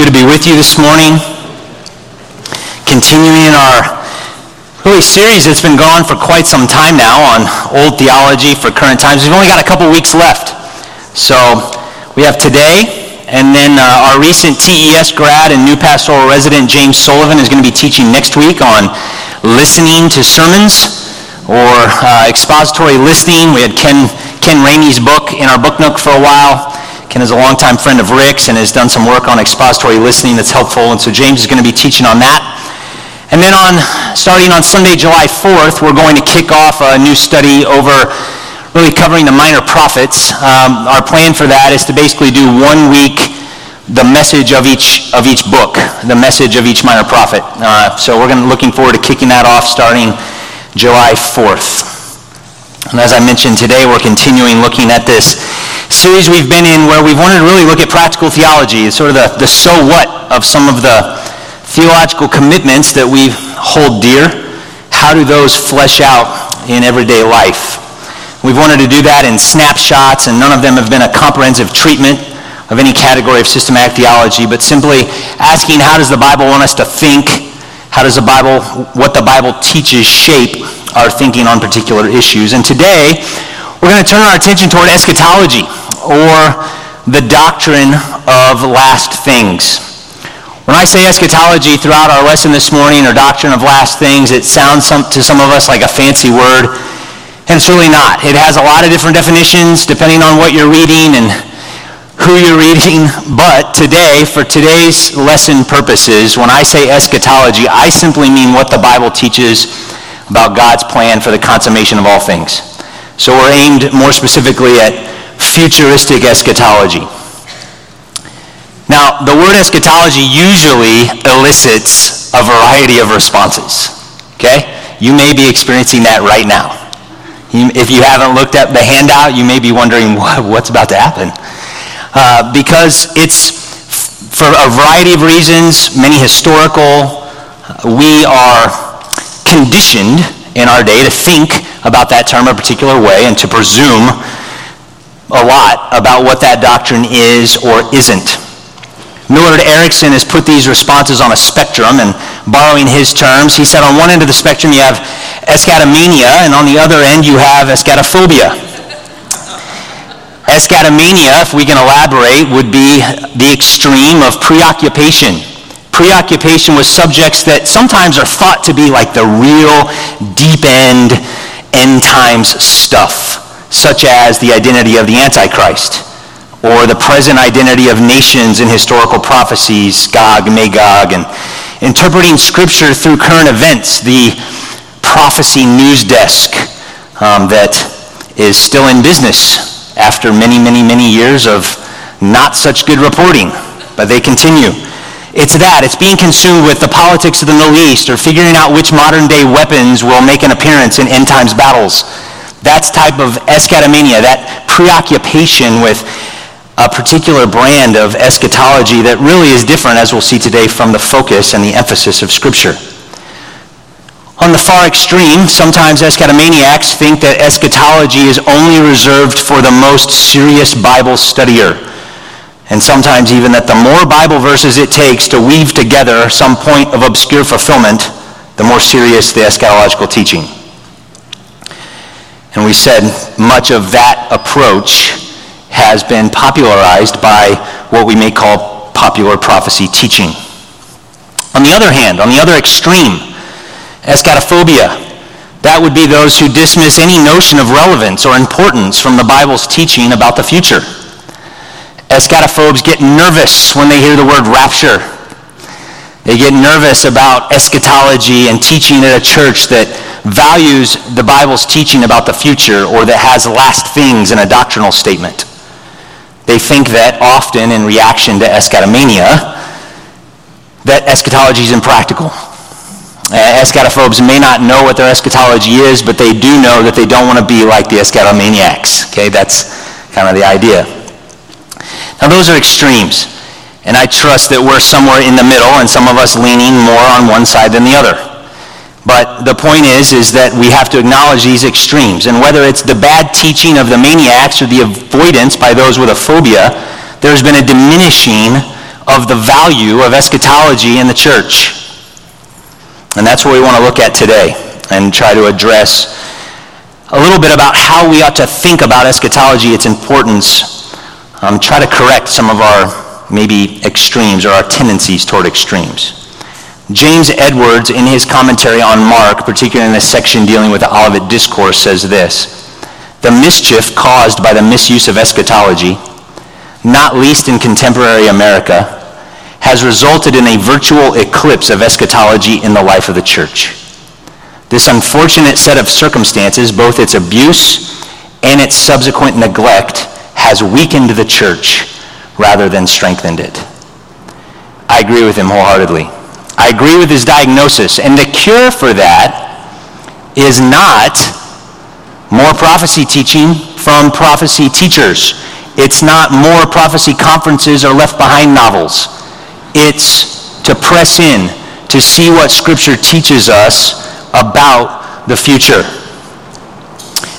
good to be with you this morning. Continuing our really series that's been going for quite some time now on old theology for current times. We've only got a couple weeks left. So we have today, and then uh, our recent TES grad and new pastoral resident James Sullivan is going to be teaching next week on listening to sermons or uh, expository listening. We had Ken, Ken Ramey's book in our book nook for a while. Ken is a longtime friend of Rick's and has done some work on expository listening that's helpful. And so James is going to be teaching on that. And then on, starting on Sunday, July 4th, we're going to kick off a new study over really covering the minor prophets. Um, our plan for that is to basically do one week the message of each of each book, the message of each minor prophet. Uh, so we're going looking forward to kicking that off starting July 4th. And as I mentioned today, we're continuing looking at this series we've been in where we've wanted to really look at practical theology, sort of the, the so what of some of the theological commitments that we hold dear. How do those flesh out in everyday life? We've wanted to do that in snapshots, and none of them have been a comprehensive treatment of any category of systematic theology, but simply asking how does the Bible want us to think? How does the Bible, what the Bible teaches, shape our thinking on particular issues? And today, we're going to turn our attention toward eschatology or the doctrine of last things. When I say eschatology throughout our lesson this morning or doctrine of last things, it sounds some, to some of us like a fancy word, and it's really not. It has a lot of different definitions depending on what you're reading and who you're reading. But today, for today's lesson purposes, when I say eschatology, I simply mean what the Bible teaches about God's plan for the consummation of all things. So we're aimed more specifically at futuristic eschatology. Now, the word eschatology usually elicits a variety of responses. Okay? You may be experiencing that right now. if you haven't looked at the handout, you may be wondering what's about to happen. Uh, because it's, for a variety of reasons, many historical, we are conditioned in our day to think about that term a particular way and to presume a lot about what that doctrine is or isn't. Millard Erickson has put these responses on a spectrum, and borrowing his terms, he said on one end of the spectrum you have eschatomania, and on the other end you have eschatophobia. Eschatomania, if we can elaborate, would be the extreme of preoccupation. Preoccupation with subjects that sometimes are thought to be like the real deep end, end times stuff such as the identity of the Antichrist or the present identity of nations in historical prophecies, Gog, Magog, and interpreting Scripture through current events, the prophecy news desk um, that is still in business after many, many, many years of not such good reporting, but they continue. It's that. It's being consumed with the politics of the Middle East or figuring out which modern day weapons will make an appearance in end times battles that's type of eschatomania, that preoccupation with a particular brand of eschatology that really is different, as we'll see today, from the focus and the emphasis of Scripture. On the far extreme, sometimes eschatomaniacs think that eschatology is only reserved for the most serious Bible studier. And sometimes even that the more Bible verses it takes to weave together some point of obscure fulfillment, the more serious the eschatological teaching. And we said much of that approach has been popularized by what we may call popular prophecy teaching. On the other hand, on the other extreme, eschatophobia, that would be those who dismiss any notion of relevance or importance from the Bible's teaching about the future. Eschatophobes get nervous when they hear the word rapture. They get nervous about eschatology and teaching at a church that values the Bible's teaching about the future or that has last things in a doctrinal statement. They think that often in reaction to eschatomania, that eschatology is impractical. Uh, eschatophobes may not know what their eschatology is, but they do know that they don't want to be like the eschatomaniacs. Okay, that's kind of the idea. Now, those are extremes, and I trust that we're somewhere in the middle, and some of us leaning more on one side than the other. But the point is, is that we have to acknowledge these extremes. And whether it's the bad teaching of the maniacs or the avoidance by those with a phobia, there's been a diminishing of the value of eschatology in the church. And that's what we want to look at today and try to address a little bit about how we ought to think about eschatology, its importance, um, try to correct some of our maybe extremes or our tendencies toward extremes. James Edwards, in his commentary on Mark, particularly in the section dealing with the Olivet Discourse, says this The mischief caused by the misuse of eschatology, not least in contemporary America, has resulted in a virtual eclipse of eschatology in the life of the church. This unfortunate set of circumstances, both its abuse and its subsequent neglect, has weakened the church rather than strengthened it. I agree with him wholeheartedly. I agree with his diagnosis. And the cure for that is not more prophecy teaching from prophecy teachers. It's not more prophecy conferences or left behind novels. It's to press in to see what Scripture teaches us about the future.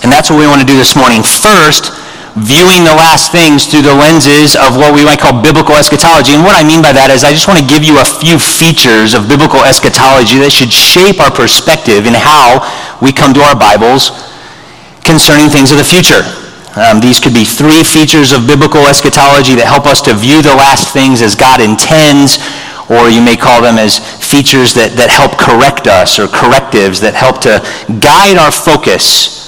And that's what we want to do this morning. First, viewing the last things through the lenses of what we might call biblical eschatology. And what I mean by that is I just want to give you a few features of biblical eschatology that should shape our perspective in how we come to our Bibles concerning things of the future. Um, these could be three features of biblical eschatology that help us to view the last things as God intends, or you may call them as features that, that help correct us or correctives that help to guide our focus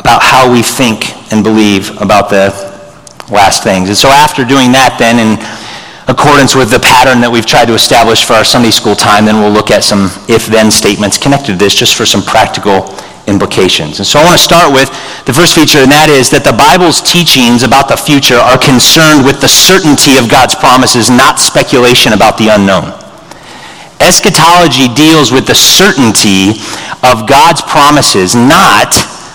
about how we think and believe about the last things. And so after doing that then, in accordance with the pattern that we've tried to establish for our Sunday school time, then we'll look at some if-then statements connected to this just for some practical implications. And so I want to start with the first feature, and that is that the Bible's teachings about the future are concerned with the certainty of God's promises, not speculation about the unknown. Eschatology deals with the certainty of God's promises, not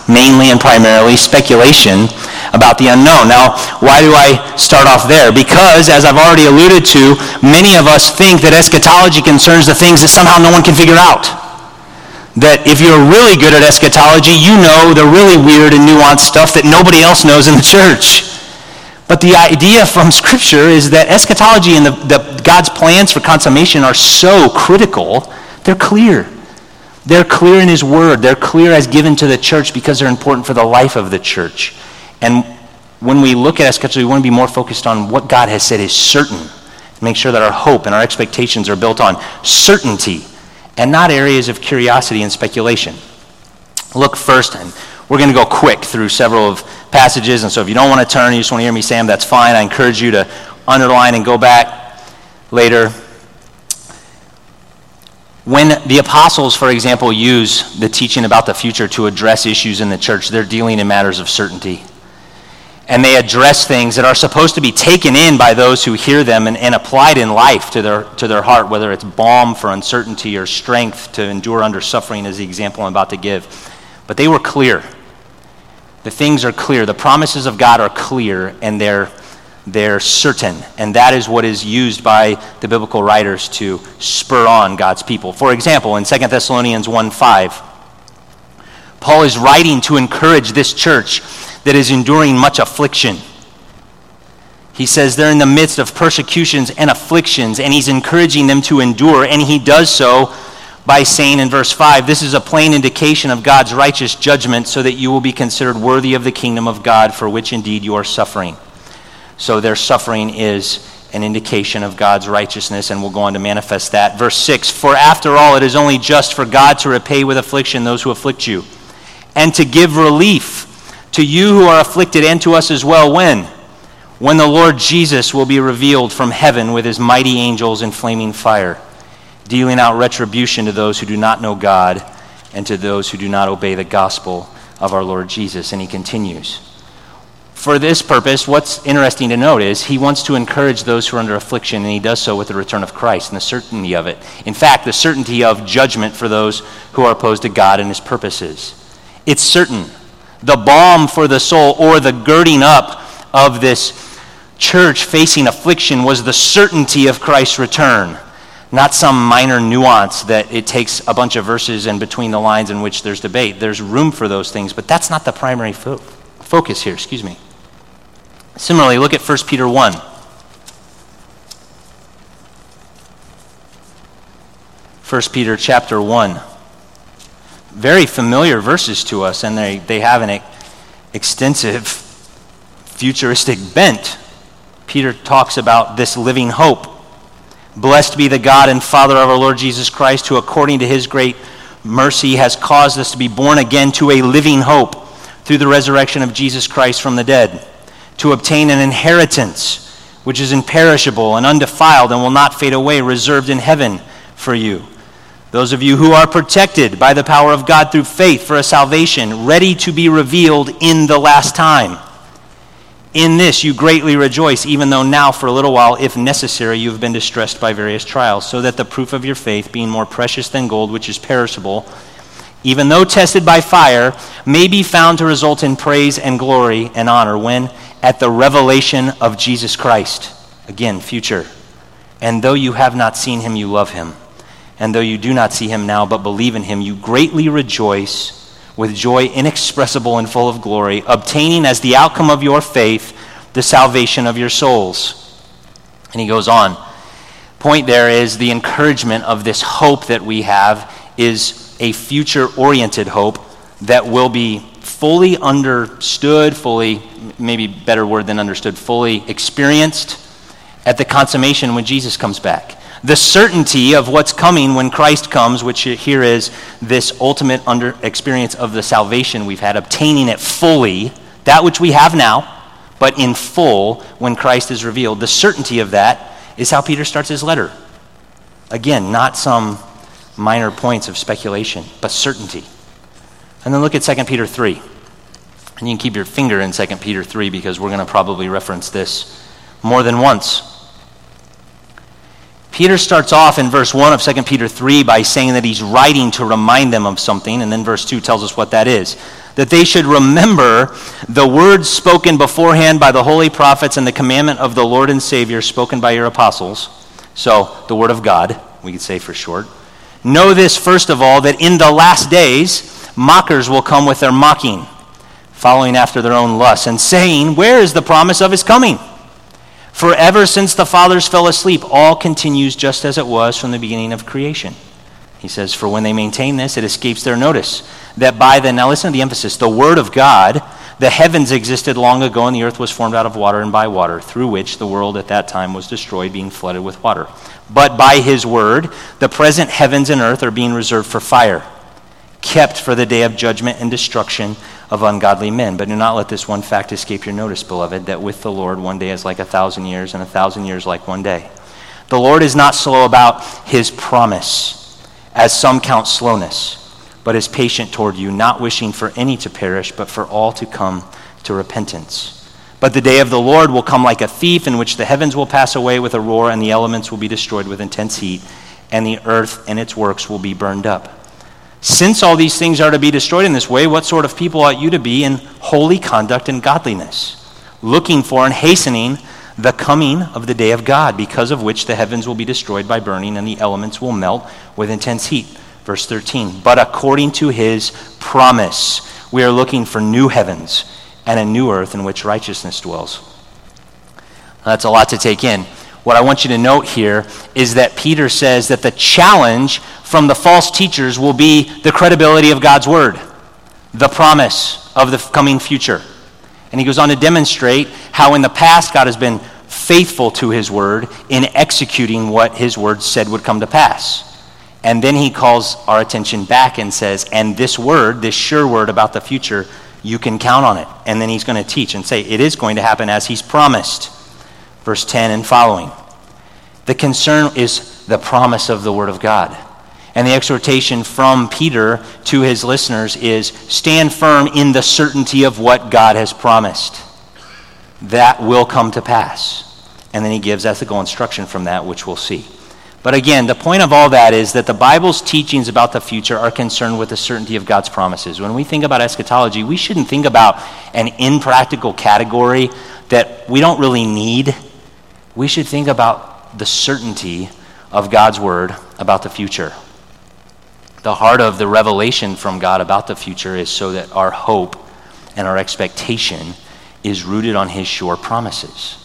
mainly and primarily speculation about the unknown. Now, why do I start off there? Because, as I've already alluded to, many of us think that eschatology concerns the things that somehow no one can figure out. That if you're really good at eschatology, you know the really weird and nuanced stuff that nobody else knows in the church. But the idea from Scripture is that eschatology and the, the, God's plans for consummation are so critical, they're clear. They're clear in His Word. They're clear as given to the church because they're important for the life of the church. And when we look at eschatology, we want to be more focused on what God has said is certain. Make sure that our hope and our expectations are built on certainty and not areas of curiosity and speculation. Look first, and we're going to go quick through several of passages. And so if you don't want to turn, you just want to hear me them, that's fine. I encourage you to underline and go back later when the apostles, for example, use the teaching about the future to address issues in the church, they're dealing in matters of certainty. And they address things that are supposed to be taken in by those who hear them and, and applied in life to their, to their heart, whether it's balm for uncertainty or strength to endure under suffering, as the example I'm about to give. But they were clear. The things are clear. The promises of God are clear, and they're they're certain. And that is what is used by the biblical writers to spur on God's people. For example, in 2 Thessalonians 1 5, Paul is writing to encourage this church that is enduring much affliction. He says they're in the midst of persecutions and afflictions, and he's encouraging them to endure, and he does so by saying in verse 5 this is a plain indication of God's righteous judgment, so that you will be considered worthy of the kingdom of God, for which indeed you are suffering. So their suffering is an indication of God's righteousness, and we'll go on to manifest that. Verse 6 For after all, it is only just for God to repay with affliction those who afflict you, and to give relief to you who are afflicted, and to us as well. When? When the Lord Jesus will be revealed from heaven with his mighty angels in flaming fire, dealing out retribution to those who do not know God and to those who do not obey the gospel of our Lord Jesus. And he continues for this purpose, what's interesting to note is he wants to encourage those who are under affliction, and he does so with the return of Christ and the certainty of it. In fact, the certainty of judgment for those who are opposed to God and his purposes. It's certain. The balm for the soul, or the girding up of this church facing affliction, was the certainty of Christ's return, not some minor nuance that it takes a bunch of verses and between the lines in which there's debate. There's room for those things, but that's not the primary fo- focus here. Excuse me. Similarly, look at 1 Peter 1. 1 Peter chapter 1. Very familiar verses to us, and they, they have an extensive futuristic bent. Peter talks about this living hope. Blessed be the God and Father of our Lord Jesus Christ, who according to his great mercy has caused us to be born again to a living hope through the resurrection of Jesus Christ from the dead, to obtain an inheritance which is imperishable and undefiled and will not fade away, reserved in heaven for you those of you who are protected by the power of God through faith for a salvation ready to be revealed in the last time. In this you greatly rejoice, even though now, for a little while, if necessary, you have been distressed by various trials, so that the proof of your faith, being more precious than gold, which is perishable, even though tested by fire, may be found to result in praise and glory and honor when, at the revelation of Jesus Christ, again, future. And though you have not seen him, you love him. And though you do not see him now, but believe in him, you greatly rejoice with joy inexpressible and full of glory, obtaining as the outcome of your faith the salvation of your souls. And he goes on. Point there is the encouragement of this hope that we have is a future oriented hope that will be fully understood, fully, maybe better word than understood, fully experienced at the consummation when Jesus comes back the certainty of what's coming when Christ comes, which here is this ultimate under experience of the salvation we've had, obtaining it fully, that which we have now, but in full when Christ is revealed. The certainty of that is how Peter starts his letter. Again, not some minor points of speculation, but certainty. And then look at 2 Peter 3. And you can keep your finger in 2 Peter 3 because we're going to probably reference this more than once. Peter starts off in verse 1 of 2 Peter 3 by saying that he's writing to remind them of something, and then verse 2 tells us what that is. That they should remember the words spoken beforehand by the holy prophets and the commandment of the Lord and Savior spoken by your apostles. So, the Word of God, we could say for short. Know this, first of all, that in the last days, mockers will come with their mocking, following after their own lusts, and saying, Where is the promise of his coming? For ever since the fathers fell asleep, all continues just as it was from the beginning of creation. He says, For when they maintain this, it escapes their notice that by the, now listen to the emphasis, the Word of God, the heavens existed long ago and the earth was formed out of water and by water, through which the world at that time was destroyed, being flooded with water. But by His Word, the present heavens and earth are being reserved for fire, kept for the day of judgment and destruction of ungodly men. But do not let this one fact escape your notice, beloved, that with the Lord one day is like a thousand years, and a thousand years like one day. The Lord is not slow about his promise, as some count slowness, but is patient toward you, not wishing for any to perish, but for all to come to repentance. But the day of the Lord will come like a thief, in which the heavens will pass away with a roar, and the elements will be destroyed with intense heat, and the earth and its works will be burned up. Since all these things are to be destroyed in this way, what sort of people ought you to be in holy conduct and godliness, looking for and hastening the coming of the day of God, because of which the heavens will be destroyed by burning and the elements will melt with intense heat? Verse 13. But according to his promise, we are looking for new heavens and a new earth in which righteousness dwells. That's a lot to take in. What I want you to note here is that Peter says that the challenge from the false teachers will be the credibility of God's word, the promise of the coming future. And he goes on to demonstrate how in the past God has been faithful to his word in executing what his word said would come to pass. And then he calls our attention back and says, and this word, this sure word about the future, you can count on it. And then he's going to teach and say, it is going to happen as he's promised. Verse 10 and following. The concern is the promise of the Word of God. And the exhortation from Peter to his listeners is stand firm in the certainty of what God has promised. That will come to pass. And then he gives ethical instruction from that, which we'll see. But again, the point of all that is that the Bible's teachings about the future are concerned with the certainty of God's promises. When we think about eschatology, we shouldn't think about an impractical category that we don't really need. We should think about the certainty of God's word about the future the heart of the revelation from God about the future is so that our hope and our expectation is rooted on His sure promises,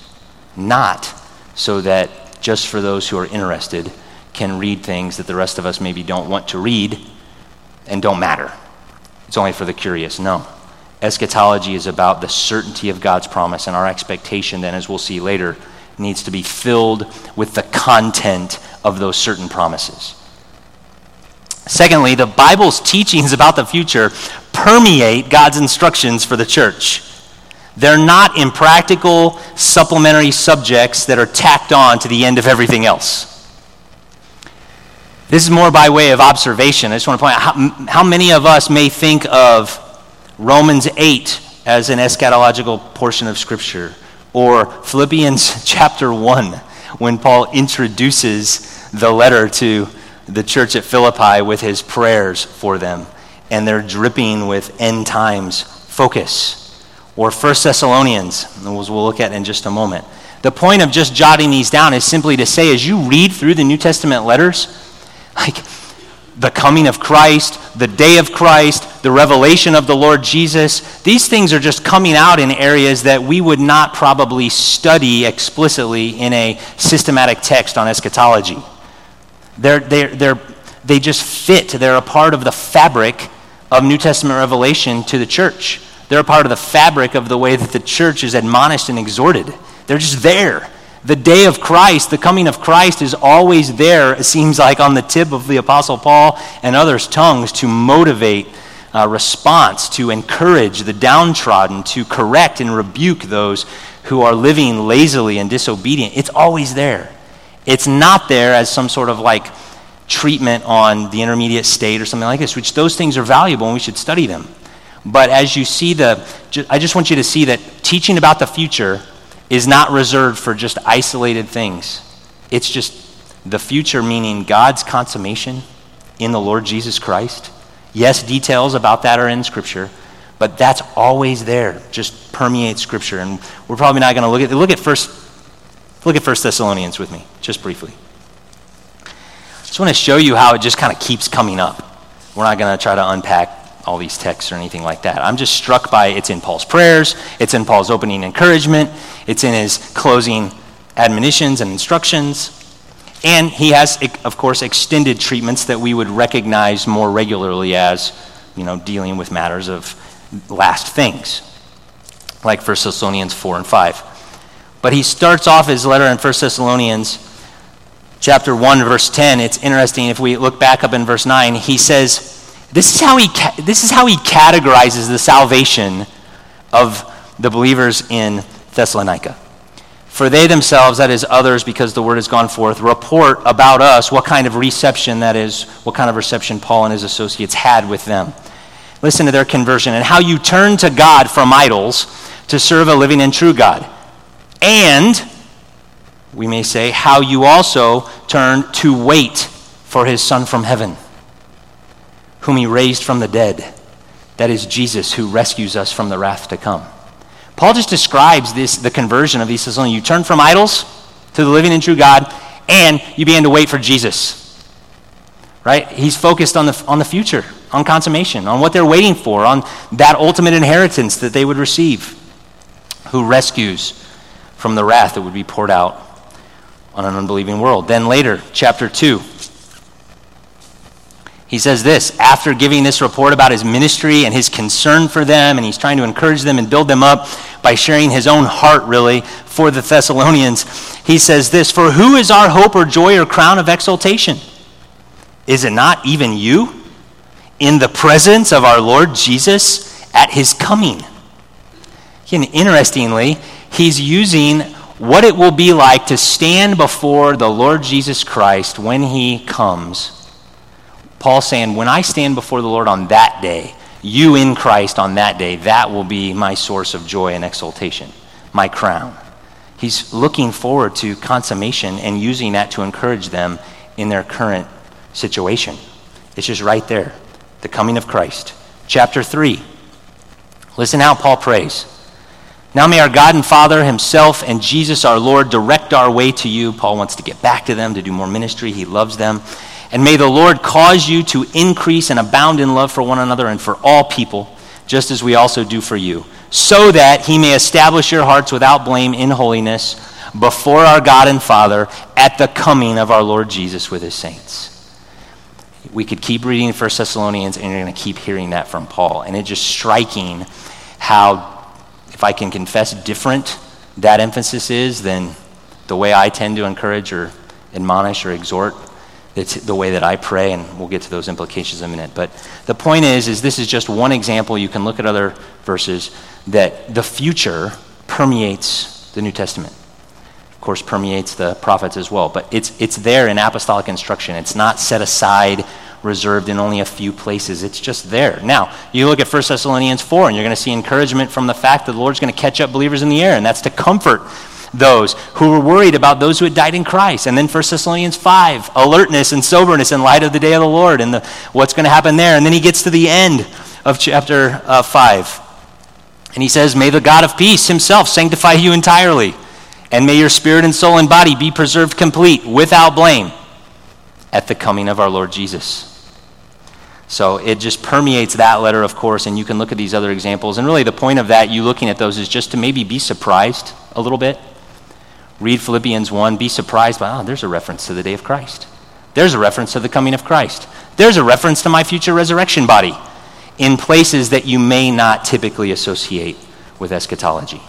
not so that just for those who are interested, can read things that the rest of us maybe don't want to read and don't matter. It's only for the curious. No. Eschatology is about the certainty of God's promise, and our expectation, then, as we'll see later, needs to be filled with the content of those certain promises. Secondly, the Bible's teachings about the future permeate God's instructions for the church. They're not impractical, supplementary subjects that are tacked on to the end of everything else. This is more by way of observation. I just want to point out how, how many of us may think of Romans 8 as an eschatological portion of Scripture, or Philippians chapter 1 when Paul introduces the letter to the church at Philippi with his prayers for them, and they're dripping with end times focus or 1 Thessalonians, as we'll look at in just a moment. The point of just jotting these down is simply to say, as you read through the New Testament letters, like the coming of Christ, the day of Christ, the revelation of the Lord Jesus, these things are just coming out in areas that we would not probably study explicitly in a systematic text on eschatology. They're, they're, they're, they just fit, they're a part of the fabric of New Testament revelation to the church. They're a part of the fabric of the way that the church is admonished and exhorted. They're just there. The day of Christ, the coming of Christ, is always there, it seems like, on the tip of the Apostle Paul and others' tongues to motivate uh, response, to encourage the downtrodden, to correct and rebuke those who are living lazily and disobedient. It's always there. It's not there as some sort of like treatment on the intermediate state or something like this, which those things are valuable and we should study them. But as you see the, I just want you to see that teaching about the future is not reserved for just isolated things. It's just the future, meaning God's consummation in the Lord Jesus Christ. Yes, details about that are in Scripture, but that's always there, just permeates Scripture. And we're probably not going to look at look at first look at First Thessalonians with me, just briefly. I just want to show you how it just kind of keeps coming up. We're not going to try to unpack all these texts or anything like that. I'm just struck by it's in Paul's prayers, it's in Paul's opening encouragement, it's in his closing admonitions and instructions. And he has, of course, extended treatments that we would recognize more regularly as, you know, dealing with matters of last things, like 1 Thessalonians 4 and 5. But he starts off his letter in 1 Thessalonians chapter 1, verse 10. It's interesting if we look back up in verse 9. He says, this is how he, this is how he categorizes the salvation of the believers in Thessalonica. For they themselves, that is others, because the word has gone forth, report about us what kind of reception that is, what kind of reception Paul and his associates had with them. Listen to their conversion and how you turn to God from idols to serve a living and true God. And, we may say, how you also turn to wait for his Son from heaven whom he raised from the dead. That is Jesus who rescues us from the wrath to come. Paul just describes this, the conversion of these Thessalonians. You turn from idols to the living and true God, and you begin to wait for Jesus. Right? He's focused on the, on the future, on consummation, on what they're waiting for, on that ultimate inheritance that they would receive, who rescues from the wrath that would be poured out on an unbelieving world. Then later, chapter 2, he says this after giving this report about his ministry and his concern for them, and he's trying to encourage them and build them up by sharing his own heart, really, for the Thessalonians. He says this For who is our hope or joy or crown of exaltation? Is it not even you in the presence of our Lord Jesus at his coming? And interestingly, he's using what it will be like to stand before the Lord Jesus Christ when he comes Paul saying, when I stand before the Lord on that day, you in Christ on that day, that will be my source of joy and exultation, my crown. He's looking forward to consummation and using that to encourage them in their current situation. It's just right there. The coming of Christ. Chapter 3. Listen how Paul prays. Now may our God and Father Himself and Jesus our Lord direct our way to you. Paul wants to get back to them to do more ministry. He loves them. And may the Lord cause you to increase and abound in love for one another and for all people, just as we also do for you, so that he may establish your hearts without blame in holiness before our God and Father at the coming of our Lord Jesus with his saints. We could keep reading 1 Thessalonians and you're going to keep hearing that from Paul. And it's just striking how, if I can confess, different that emphasis is than the way I tend to encourage or admonish or exhort. It's the way that I pray, and we'll get to those implications in a minute. But the point is, is this is just one example. You can look at other verses that the future permeates the New Testament. Of course, permeates the prophets as well. But it's, it's there in apostolic instruction. It's not set aside, reserved in only a few places. It's just there. Now, you look at 1 Thessalonians 4, and you're going to see encouragement from the fact that the Lord's going to catch up believers in the air, and that's to comfort those who were worried about those who had died in Christ. And then 1 Thessalonians 5, alertness and soberness in light of the day of the Lord and the, what's going to happen there. And then he gets to the end of chapter uh, 5. And he says, May the God of peace himself sanctify you entirely, and may your spirit and soul and body be preserved complete, without blame, at the coming of our Lord Jesus. So it just permeates that letter, of course, and you can look at these other examples. And really, the point of that, you looking at those, is just to maybe be surprised a little bit read Philippians 1, be surprised by, oh, there's a reference to the day of Christ. There's a reference to the coming of Christ. There's a reference to my future resurrection body in places that you may not typically associate with eschatology.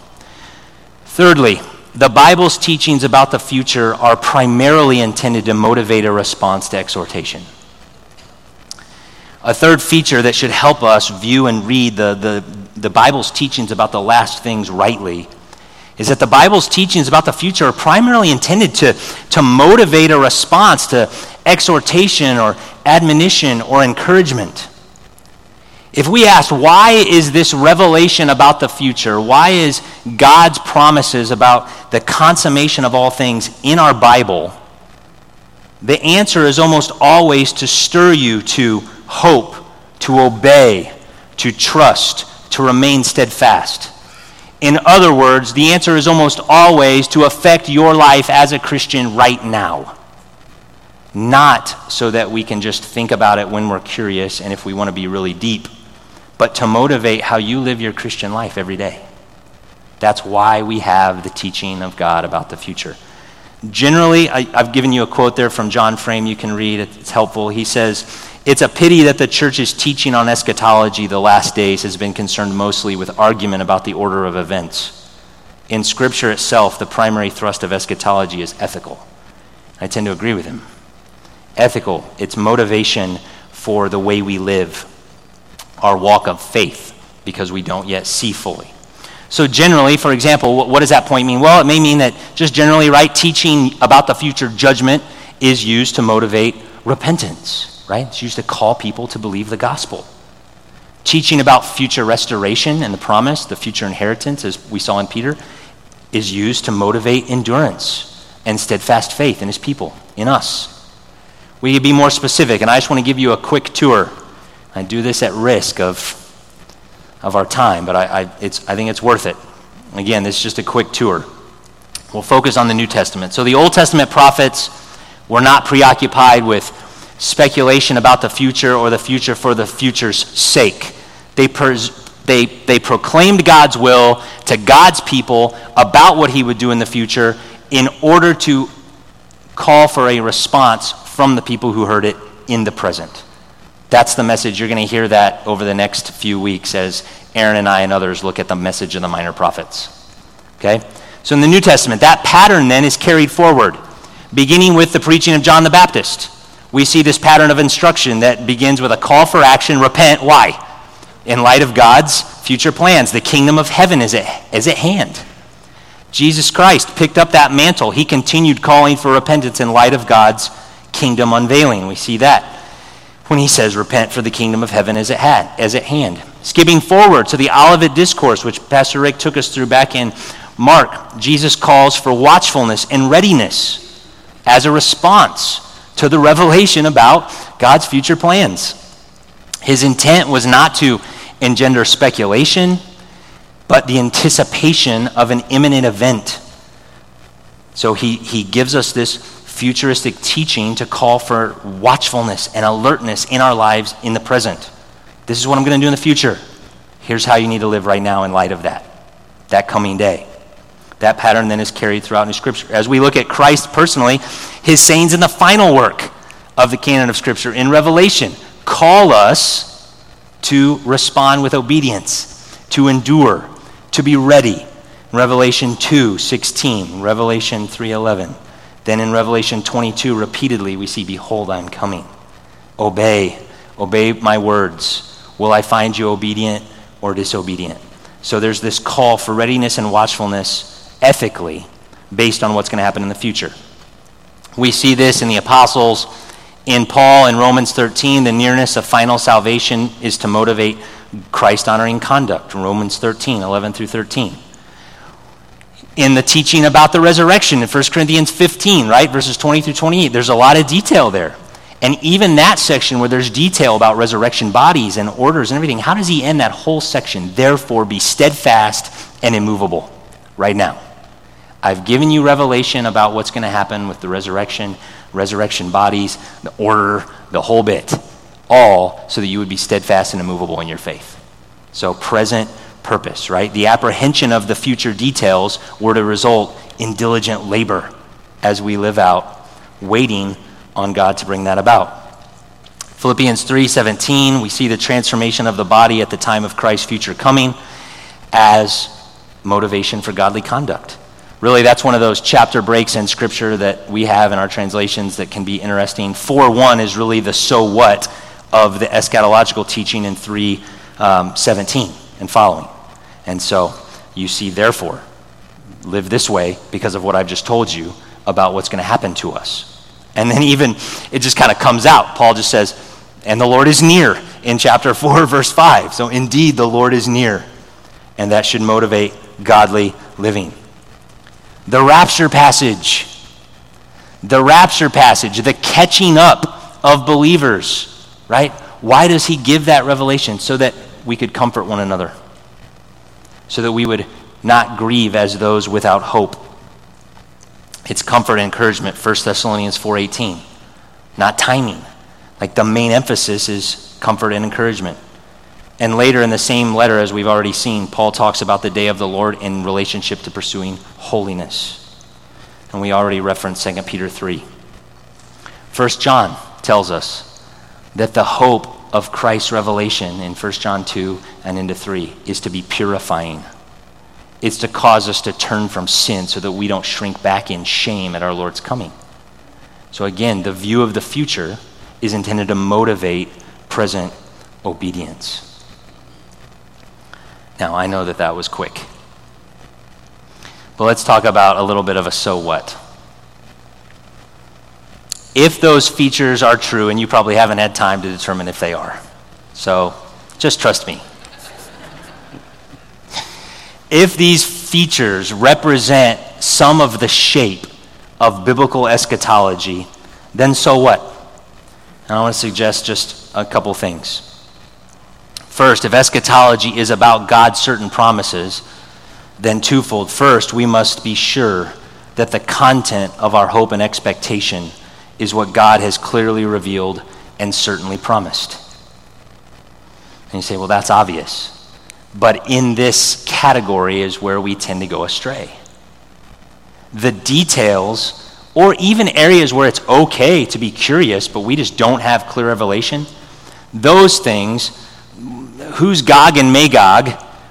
Thirdly, the Bible's teachings about the future are primarily intended to motivate a response to exhortation. A third feature that should help us view and read the, the, the Bible's teachings about the last things rightly is that the Bible's teachings about the future are primarily intended to, to motivate a response to exhortation or admonition or encouragement. If we ask, why is this revelation about the future? Why is God's promises about the consummation of all things in our Bible? The answer is almost always to stir you to hope, to obey, to trust, to remain steadfast. In other words, the answer is almost always to affect your life as a Christian right now. Not so that we can just think about it when we're curious and if we want to be really deep, but to motivate how you live your Christian life every day. That's why we have the teaching of God about the future. Generally, I, have given you a quote there from John Frame you can read, it's helpful. He says, it's a pity that the church's teaching on eschatology the last days has been concerned mostly with argument about the order of events. In Scripture itself, the primary thrust of eschatology is ethical. I tend to agree with him. Ethical, it's motivation for the way we live, our walk of faith, because we don't yet see fully. So, generally, for example, what does that point mean? Well, it may mean that just generally, right, teaching about the future judgment is used to motivate repentance right? It's used to call people to believe the gospel. Teaching about future restoration and the promise, the future inheritance, as we saw in Peter, is used to motivate endurance and steadfast faith in his people, in us. We could be more specific, and I just want to give you a quick tour. I do this at risk of, of our time, but I, I, it's, I think it's worth it. Again, this is just a quick tour. We'll focus on the New Testament. So the Old Testament prophets were not preoccupied with speculation about the future or the future for the future's sake. They, pers- they, they proclaimed God's will to God's people about what he would do in the future in order to call for a response from the people who heard it in the present. That's the message. You're going to hear that over the next few weeks as Aaron and I and others look at the message of the minor prophets. Okay? So in the New Testament, that pattern then is carried forward, beginning with the preaching of John the Baptist we see this pattern of instruction that begins with a call for action repent. Why? In light of God's future plans, the kingdom of heaven is at, is at hand. Jesus Christ picked up that mantle. He continued calling for repentance in light of God's kingdom unveiling. We see that when he says, Repent, for the kingdom of heaven is at, hand, is at hand. Skipping forward to the Olivet Discourse, which Pastor Rick took us through back in Mark, Jesus calls for watchfulness and readiness as a response to the revelation about God's future plans. His intent was not to engender speculation, but the anticipation of an imminent event. So he, he gives us this futuristic teaching to call for watchfulness and alertness in our lives in the present. This is what I'm going to do in the future. Here's how you need to live right now in light of that, that coming day. That pattern then is carried throughout New Scripture. As we look at Christ personally, his sayings in the final work of the canon of Scripture in Revelation call us to respond with obedience, to endure, to be ready. Revelation 2 16, Revelation 3 11. Then in Revelation 22, repeatedly we see, Behold, I'm coming. Obey, obey my words. Will I find you obedient or disobedient? So there's this call for readiness and watchfulness ethically based on what's going to happen in the future. We see this in the apostles in Paul in Romans 13, the nearness of final salvation is to motivate Christ honoring conduct. Romans 13, 11 through 13. In the teaching about the resurrection in 1 Corinthians 15, right, verses 20 through 28, there's a lot of detail there. And even that section where there's detail about resurrection bodies and orders and everything, how does he end that whole section? Therefore, be steadfast and immovable right now. I've given you revelation about what's going to happen with the resurrection resurrection bodies, the order, the whole bit, all so that you would be steadfast and immovable in your faith. So, present purpose, right? The apprehension of the future details were to result in diligent labor as we live out, waiting on God to bring that about. Philippians 3:17, we see the transformation of the body at the time of Christ's future coming as motivation for godly conduct. Really, that's one of those chapter breaks in Scripture that we have in our translations that can be interesting. 4 1 is really the so what of the eschatological teaching in 3 um, 17 and following. And so you see, therefore, live this way because of what I've just told you about what's going to happen to us. And then, even, it just kind of comes out. Paul just says, and the Lord is near in chapter 4, verse 5. So, indeed, the Lord is near. And that should motivate godly living. The rapture passage. The rapture passage, the catching up of believers, right? Why does he give that revelation? So that we could comfort one another, so that we would not grieve as those without hope. It's comfort and encouragement, 1 Thessalonians 4:18. Not timing. Like the main emphasis is comfort and encouragement. And later in the same letter, as we've already seen, Paul talks about the day of the Lord in relationship to pursuing holiness. And we already referenced 2 Peter 3. 1 John tells us that the hope of Christ's revelation in 1 John 2 and into 3 is to be purifying. It's to cause us to turn from sin so that we don't shrink back in shame at our Lord's coming. So, again, the view of the future is intended to motivate present obedience. Now, I know that that was quick. But let's talk about a little bit of a so what. If those features are true, and you probably haven't had time to determine if they are, so just trust me. if these features represent some of the shape of biblical eschatology, then so what? And I want to suggest just a couple things. First, if eschatology is about God's certain promises, then twofold. First, we must be sure that the content of our hope and expectation is what God has clearly revealed and certainly promised. And you say, well, that's obvious. But in this category is where we tend to go astray. The details, or even areas where it's okay to be curious, but we just don't have clear revelation, those things who's Gog and Magog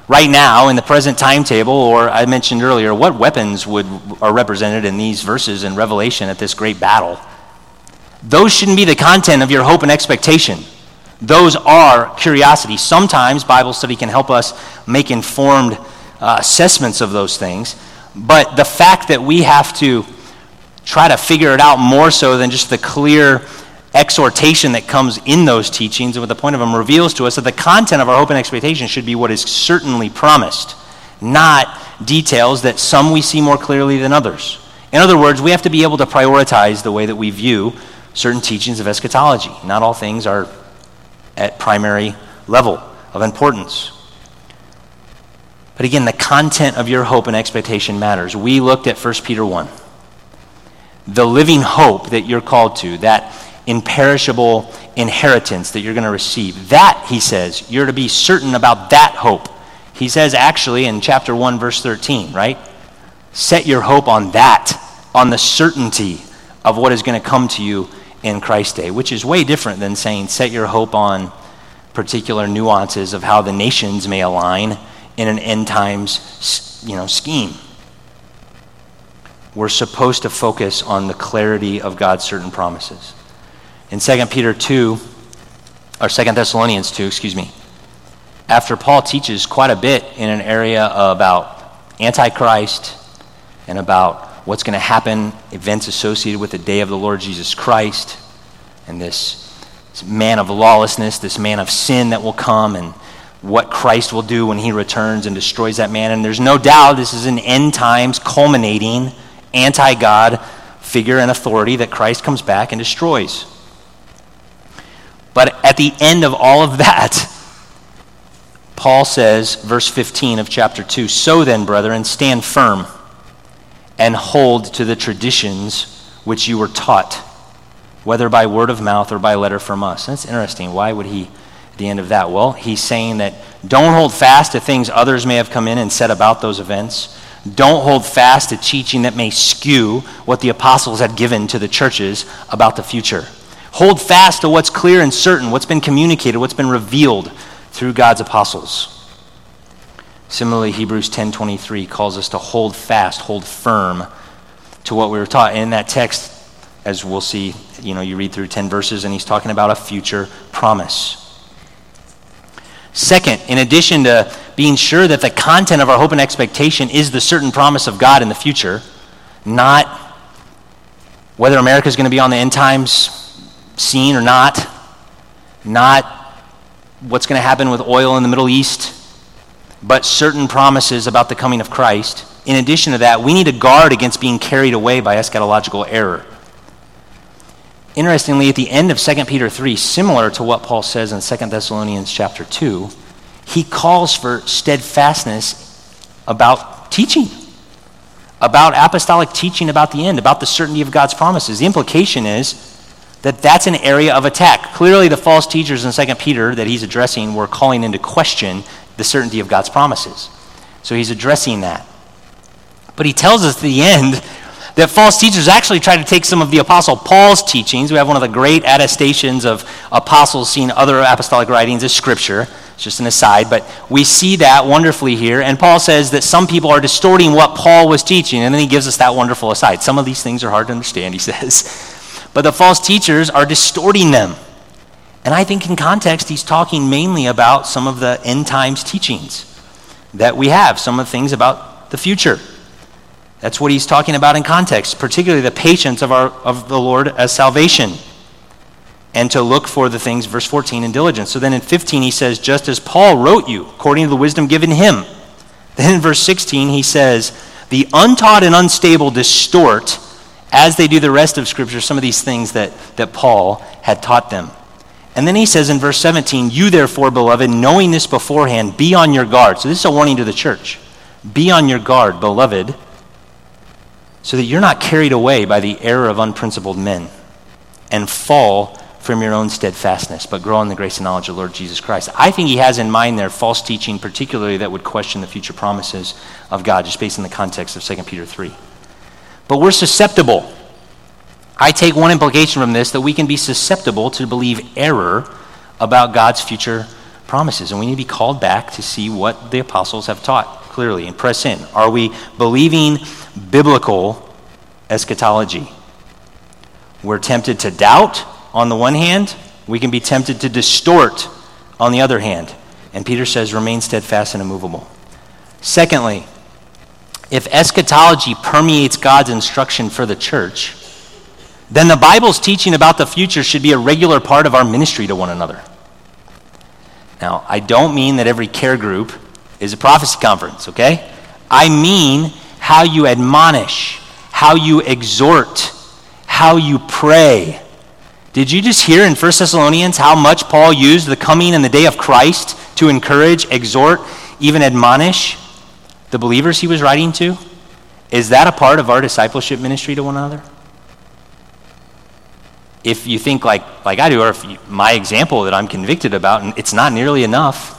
right now in the present timetable, or I mentioned earlier, what weapons would, are represented in these verses in Revelation at this great battle. Those shouldn't be the content of your hope and expectation. Those are curiosity. Sometimes Bible study can help us make informed uh, assessments of those things, but the fact that we have to try to figure it out more so than just the clear exhortation that comes in those teachings and what the point of them reveals to us that the content of our hope and expectation should be what is certainly promised, not details that some we see more clearly than others. In other words, we have to be able to prioritize the way that we view certain teachings of eschatology. Not all things are at primary level of importance. But again, the content of your hope and expectation matters. We looked at 1 Peter 1. The living hope that you're called to, that imperishable inheritance that you're going to receive. That, he says, you're to be certain about that hope. He says actually in chapter 1, verse 13, right? Set your hope on that, on the certainty of what is going to come to you in Christ's day, which is way different than saying set your hope on particular nuances of how the nations may align in an end times you know, scheme. We're supposed to focus on the clarity of God's certain promises. In 2 Peter 2, or 2 Thessalonians 2, excuse me, after Paul teaches quite a bit in an area about Antichrist and about what's going to happen, events associated with the day of the Lord Jesus Christ, and this man of lawlessness, this man of sin that will come, and what Christ will do when he returns and destroys that man. And there's no doubt this is an end times culminating anti God figure and authority that Christ comes back and destroys. But at the end of all of that, Paul says, verse 15 of chapter 2 So then, brethren, stand firm and hold to the traditions which you were taught, whether by word of mouth or by letter from us. That's interesting. Why would he, at the end of that? Well, he's saying that don't hold fast to things others may have come in and said about those events. Don't hold fast to teaching that may skew what the apostles had given to the churches about the future. Hold fast to what's clear and certain, what's been communicated, what's been revealed through God's apostles. Similarly, Hebrews 10:23 calls us to hold fast, hold firm to what we were taught. in that text, as we'll see, you know, you read through 10 verses and he's talking about a future promise. Second, in addition to being sure that the content of our hope and expectation is the certain promise of God in the future, not whether America is going to be on the end times scene or not, not what's going to happen with oil in the Middle East, but certain promises about the coming of Christ. In addition to that, we need to guard against being carried away by eschatological error. Interestingly, at the end of 2 Peter 3, similar to what Paul says in 2 Thessalonians chapter 2, he calls for steadfastness about teaching, about apostolic teaching about the end, about the certainty of God's promises. The implication is that that's an area of attack. Clearly, the false teachers in 2 Peter that he's addressing were calling into question the certainty of God's promises. So he's addressing that. But he tells us at the end that false teachers actually try to take some of the Apostle Paul's teachings. We have one of the great attestations of apostles seeing other apostolic writings as Scripture. It's just an aside, but we see that wonderfully here. And Paul says that some people are distorting what Paul was teaching, and then he gives us that wonderful aside. Some of these things are hard to understand, he says. But the false teachers are distorting them. And I think in context, he's talking mainly about some of the end times teachings that we have, some of the things about the future. That's what he's talking about in context, particularly the patience of, our, of the Lord as salvation. And to look for the things, verse 14, in diligence. So then in 15, he says, just as Paul wrote you, according to the wisdom given him. Then in verse 16, he says, the untaught and unstable distort as they do the rest of Scripture, some of these things that, that Paul had taught them. And then he says in verse 17, You therefore, beloved, knowing this beforehand, be on your guard. So this is a warning to the church. Be on your guard, beloved, so that you're not carried away by the error of unprincipled men and fall from your own steadfastness, but grow in the grace and knowledge of Lord Jesus Christ. I think he has in mind there false teaching, particularly that would question the future promises of God, just based on the context of 2 Peter 3. But we're susceptible. I take one implication from this that we can be susceptible to believe error about God's future promises. And we need to be called back to see what the apostles have taught clearly and press in. Are we believing biblical eschatology? We're tempted to doubt on the one hand, we can be tempted to distort on the other hand. And Peter says, remain steadfast and immovable. Secondly, if eschatology permeates God's instruction for the church, then the Bible's teaching about the future should be a regular part of our ministry to one another. Now, I don't mean that every care group is a prophecy conference, okay? I mean how you admonish, how you exhort, how you pray. Did you just hear in 1 Thessalonians how much Paul used the coming and the day of Christ to encourage, exhort, even admonish? The believers he was writing to? Is that a part of our discipleship ministry to one another? If you think like, like I do, or if you, my example that I'm convicted about, and it's not nearly enough,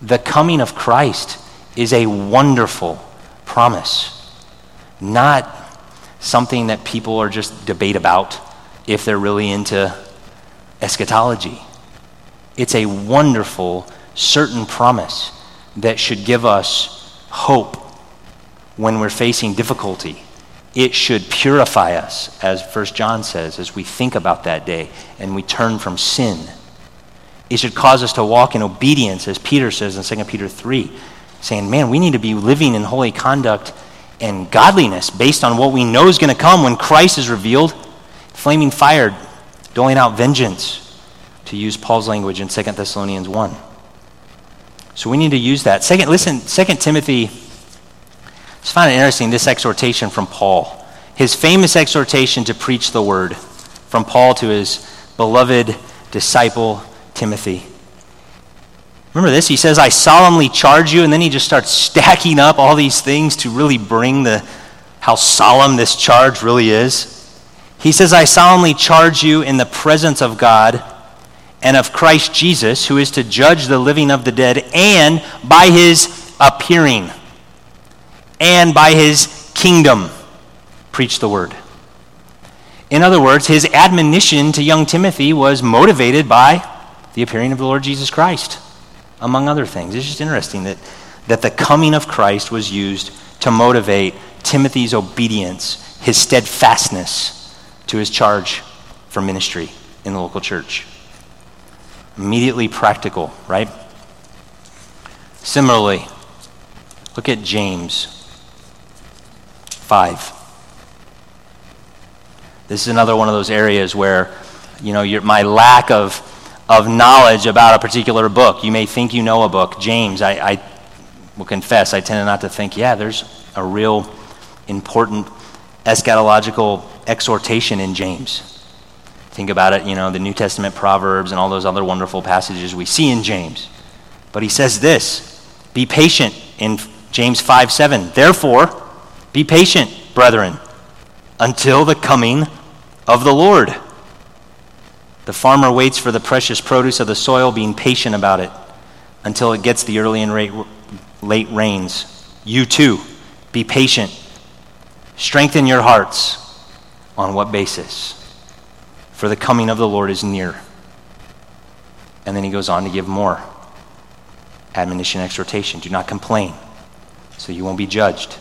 the coming of Christ is a wonderful promise, not something that people are just debate about if they're really into eschatology. It's a wonderful, certain promise that should give us hope when we're facing difficulty. It should purify us, as 1 John says, as we think about that day and we turn from sin. It should cause us to walk in obedience, as Peter says in 2 Peter 3, saying, Man, we need to be living in holy conduct and godliness based on what we know is going to come when Christ is revealed. Flaming fire, doling out vengeance, to use Paul's language in 2 Thessalonians 1. So we need to use that. Second, listen, 2 Timothy, I find it interesting, this exhortation from Paul. His famous exhortation to preach the word from Paul to his beloved disciple Timothy. Remember this? He says, I solemnly charge you, and then he just starts stacking up all these things to really bring the how solemn this charge really is. He says, I solemnly charge you in the presence of God and of Christ Jesus, who is to judge the living of the dead, and by his appearing, and by his kingdom, preach the word. In other words, his admonition to young Timothy was motivated by the appearing of the Lord Jesus Christ, among other things. It's just interesting that, that the coming of Christ was used to motivate Timothy's obedience, his steadfastness to his charge for ministry in the local church immediately practical, right? Similarly, look at James 5. This is another one of those areas where, you know, my lack of, of knowledge about a particular book. You may think you know a book. James, I, I will confess, I tend not to think, yeah, there's a real important eschatological exhortation in James. Think about it, you know, the New Testament Proverbs and all those other wonderful passages we see in James. But he says this be patient in James 5 7. Therefore, be patient, brethren, until the coming of the Lord. The farmer waits for the precious produce of the soil, being patient about it until it gets the early and late rains. You too, be patient. Strengthen your hearts. On what basis? For the coming of the Lord is near. And then he goes on to give more admonition, exhortation. Do not complain, so you won't be judged.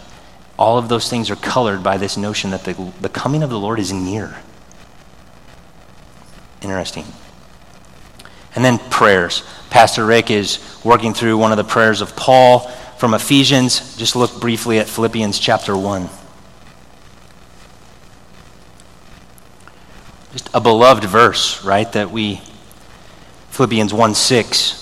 All of those things are colored by this notion that the, the coming of the Lord is near. Interesting. And then prayers. Pastor Rick is working through one of the prayers of Paul from Ephesians. Just look briefly at Philippians chapter 1. Just a beloved verse, right? That we, Philippians 1 6.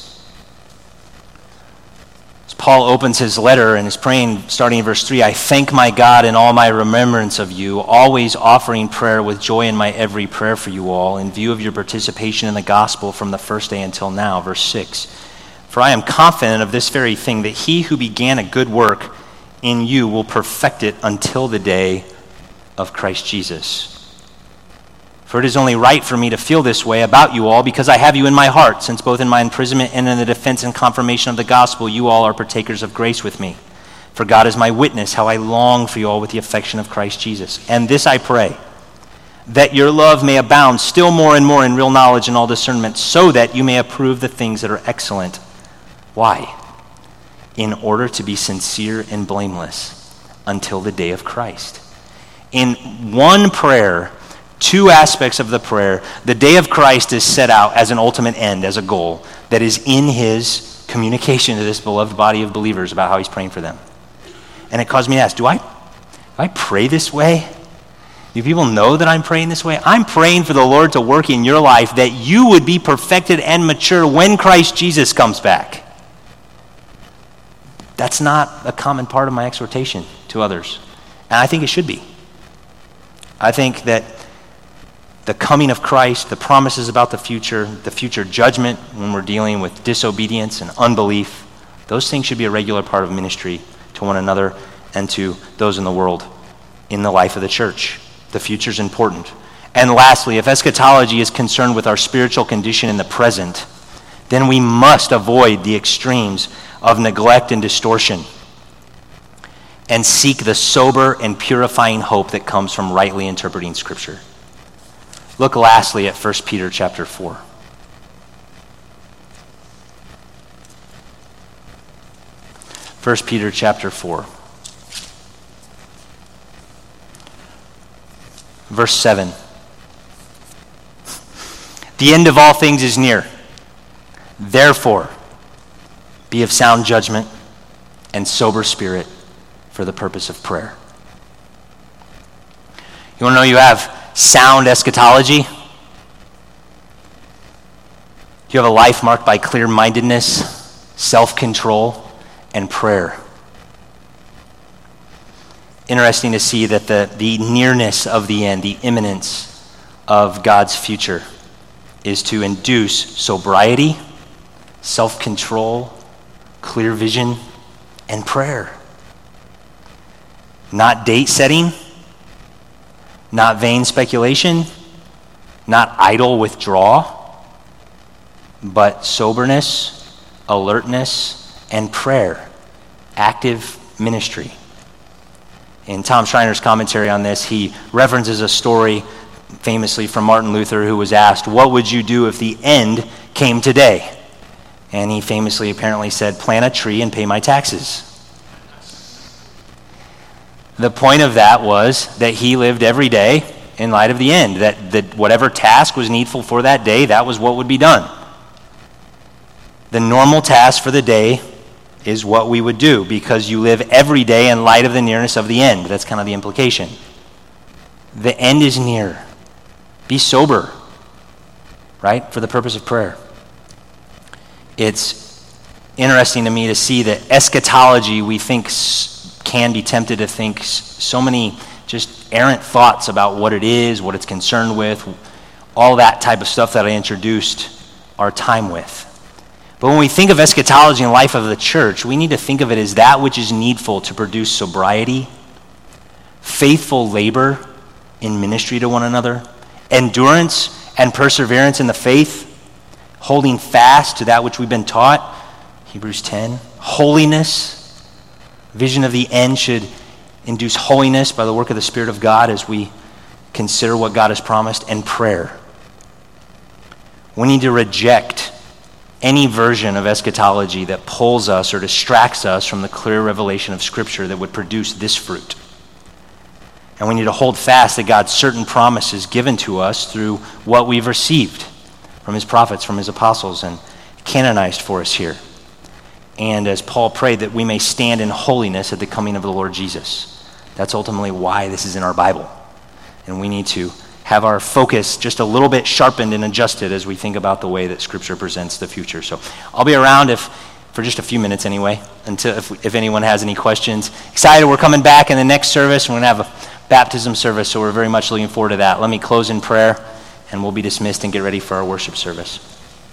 As Paul opens his letter and is praying, starting in verse 3 I thank my God in all my remembrance of you, always offering prayer with joy in my every prayer for you all, in view of your participation in the gospel from the first day until now. Verse 6. For I am confident of this very thing, that he who began a good work in you will perfect it until the day of Christ Jesus. For it is only right for me to feel this way about you all because I have you in my heart, since both in my imprisonment and in the defense and confirmation of the gospel, you all are partakers of grace with me. For God is my witness, how I long for you all with the affection of Christ Jesus. And this I pray, that your love may abound still more and more in real knowledge and all discernment, so that you may approve the things that are excellent. Why? In order to be sincere and blameless until the day of Christ. In one prayer, two aspects of the prayer. The day of Christ is set out as an ultimate end, as a goal that is in his communication to this beloved body of believers about how he's praying for them. And it caused me to ask, do I, do I pray this way? Do people know that I'm praying this way? I'm praying for the Lord to work in your life that you would be perfected and mature when Christ Jesus comes back. That's not a common part of my exhortation to others. And I think it should be. I think that the coming of Christ, the promises about the future, the future judgment when we're dealing with disobedience and unbelief, those things should be a regular part of ministry to one another and to those in the world in the life of the church. The future is important. And lastly, if eschatology is concerned with our spiritual condition in the present, then we must avoid the extremes of neglect and distortion. and seek the sober and purifying hope that comes from rightly interpreting Scripture. Look lastly at 1 Peter chapter 4. First Peter chapter 4. Verse 7. The end of all things is near. Therefore, be of sound judgment and sober spirit for the purpose of prayer. You want to know you have sound eschatology? Do You have a life marked by clear mindedness, self control, and prayer. Interesting to see that the, the nearness of the end, the imminence of God's future, is to induce sobriety, self control, clear vision, and prayer. Not date setting, not vain speculation, not idle withdrawal, but soberness, alertness, and prayer, active ministry. In Tom Schreiner's commentary on this, he references a story famously from Martin Luther who was asked, What would you do if the end came today? And he famously apparently said, Plant a tree and pay my taxes. The point of that was that he lived every day in light of the end, that, that whatever task was needful for that day, that was what would be done. The normal task for the day is what we would do because you live every day in light of the nearness of the end. That's kind of the implication. The end is near. Be sober, right, for the purpose of prayer. It's interesting to me to see that eschatology, we think, can be tempted to think so many just errant thoughts about what it is, what it's concerned with, all that type of stuff that I introduced our time with. But when we think of eschatology and life of the church, we need to think of it as that which is needful to produce sobriety, faithful labor in ministry to one another, endurance and perseverance in the faith, holding fast to that which we've been taught, Hebrews 10, holiness, vision of the end should induce holiness by the work of the Spirit of God as we consider what God has promised, and prayer. We need to reject any version of eschatology that pulls us or distracts us from the clear revelation of Scripture that would produce this fruit. And we need to hold fast that God's certain promises given to us through what we've received from his prophets, from his apostles, and canonized for us here. And as Paul prayed, that we may stand in holiness at the coming of the Lord Jesus. That's ultimately why this is in our Bible. And we need to have our focus just a little bit sharpened and adjusted as we think about the way that Scripture presents the future. So I'll be around if for just a few minutes anyway, until if, if anyone has any questions. Excited, we're coming back in the next service. We're going to have a baptism service, so we're very much looking forward to that. Let me close in prayer, and we'll be dismissed and get ready for our worship service.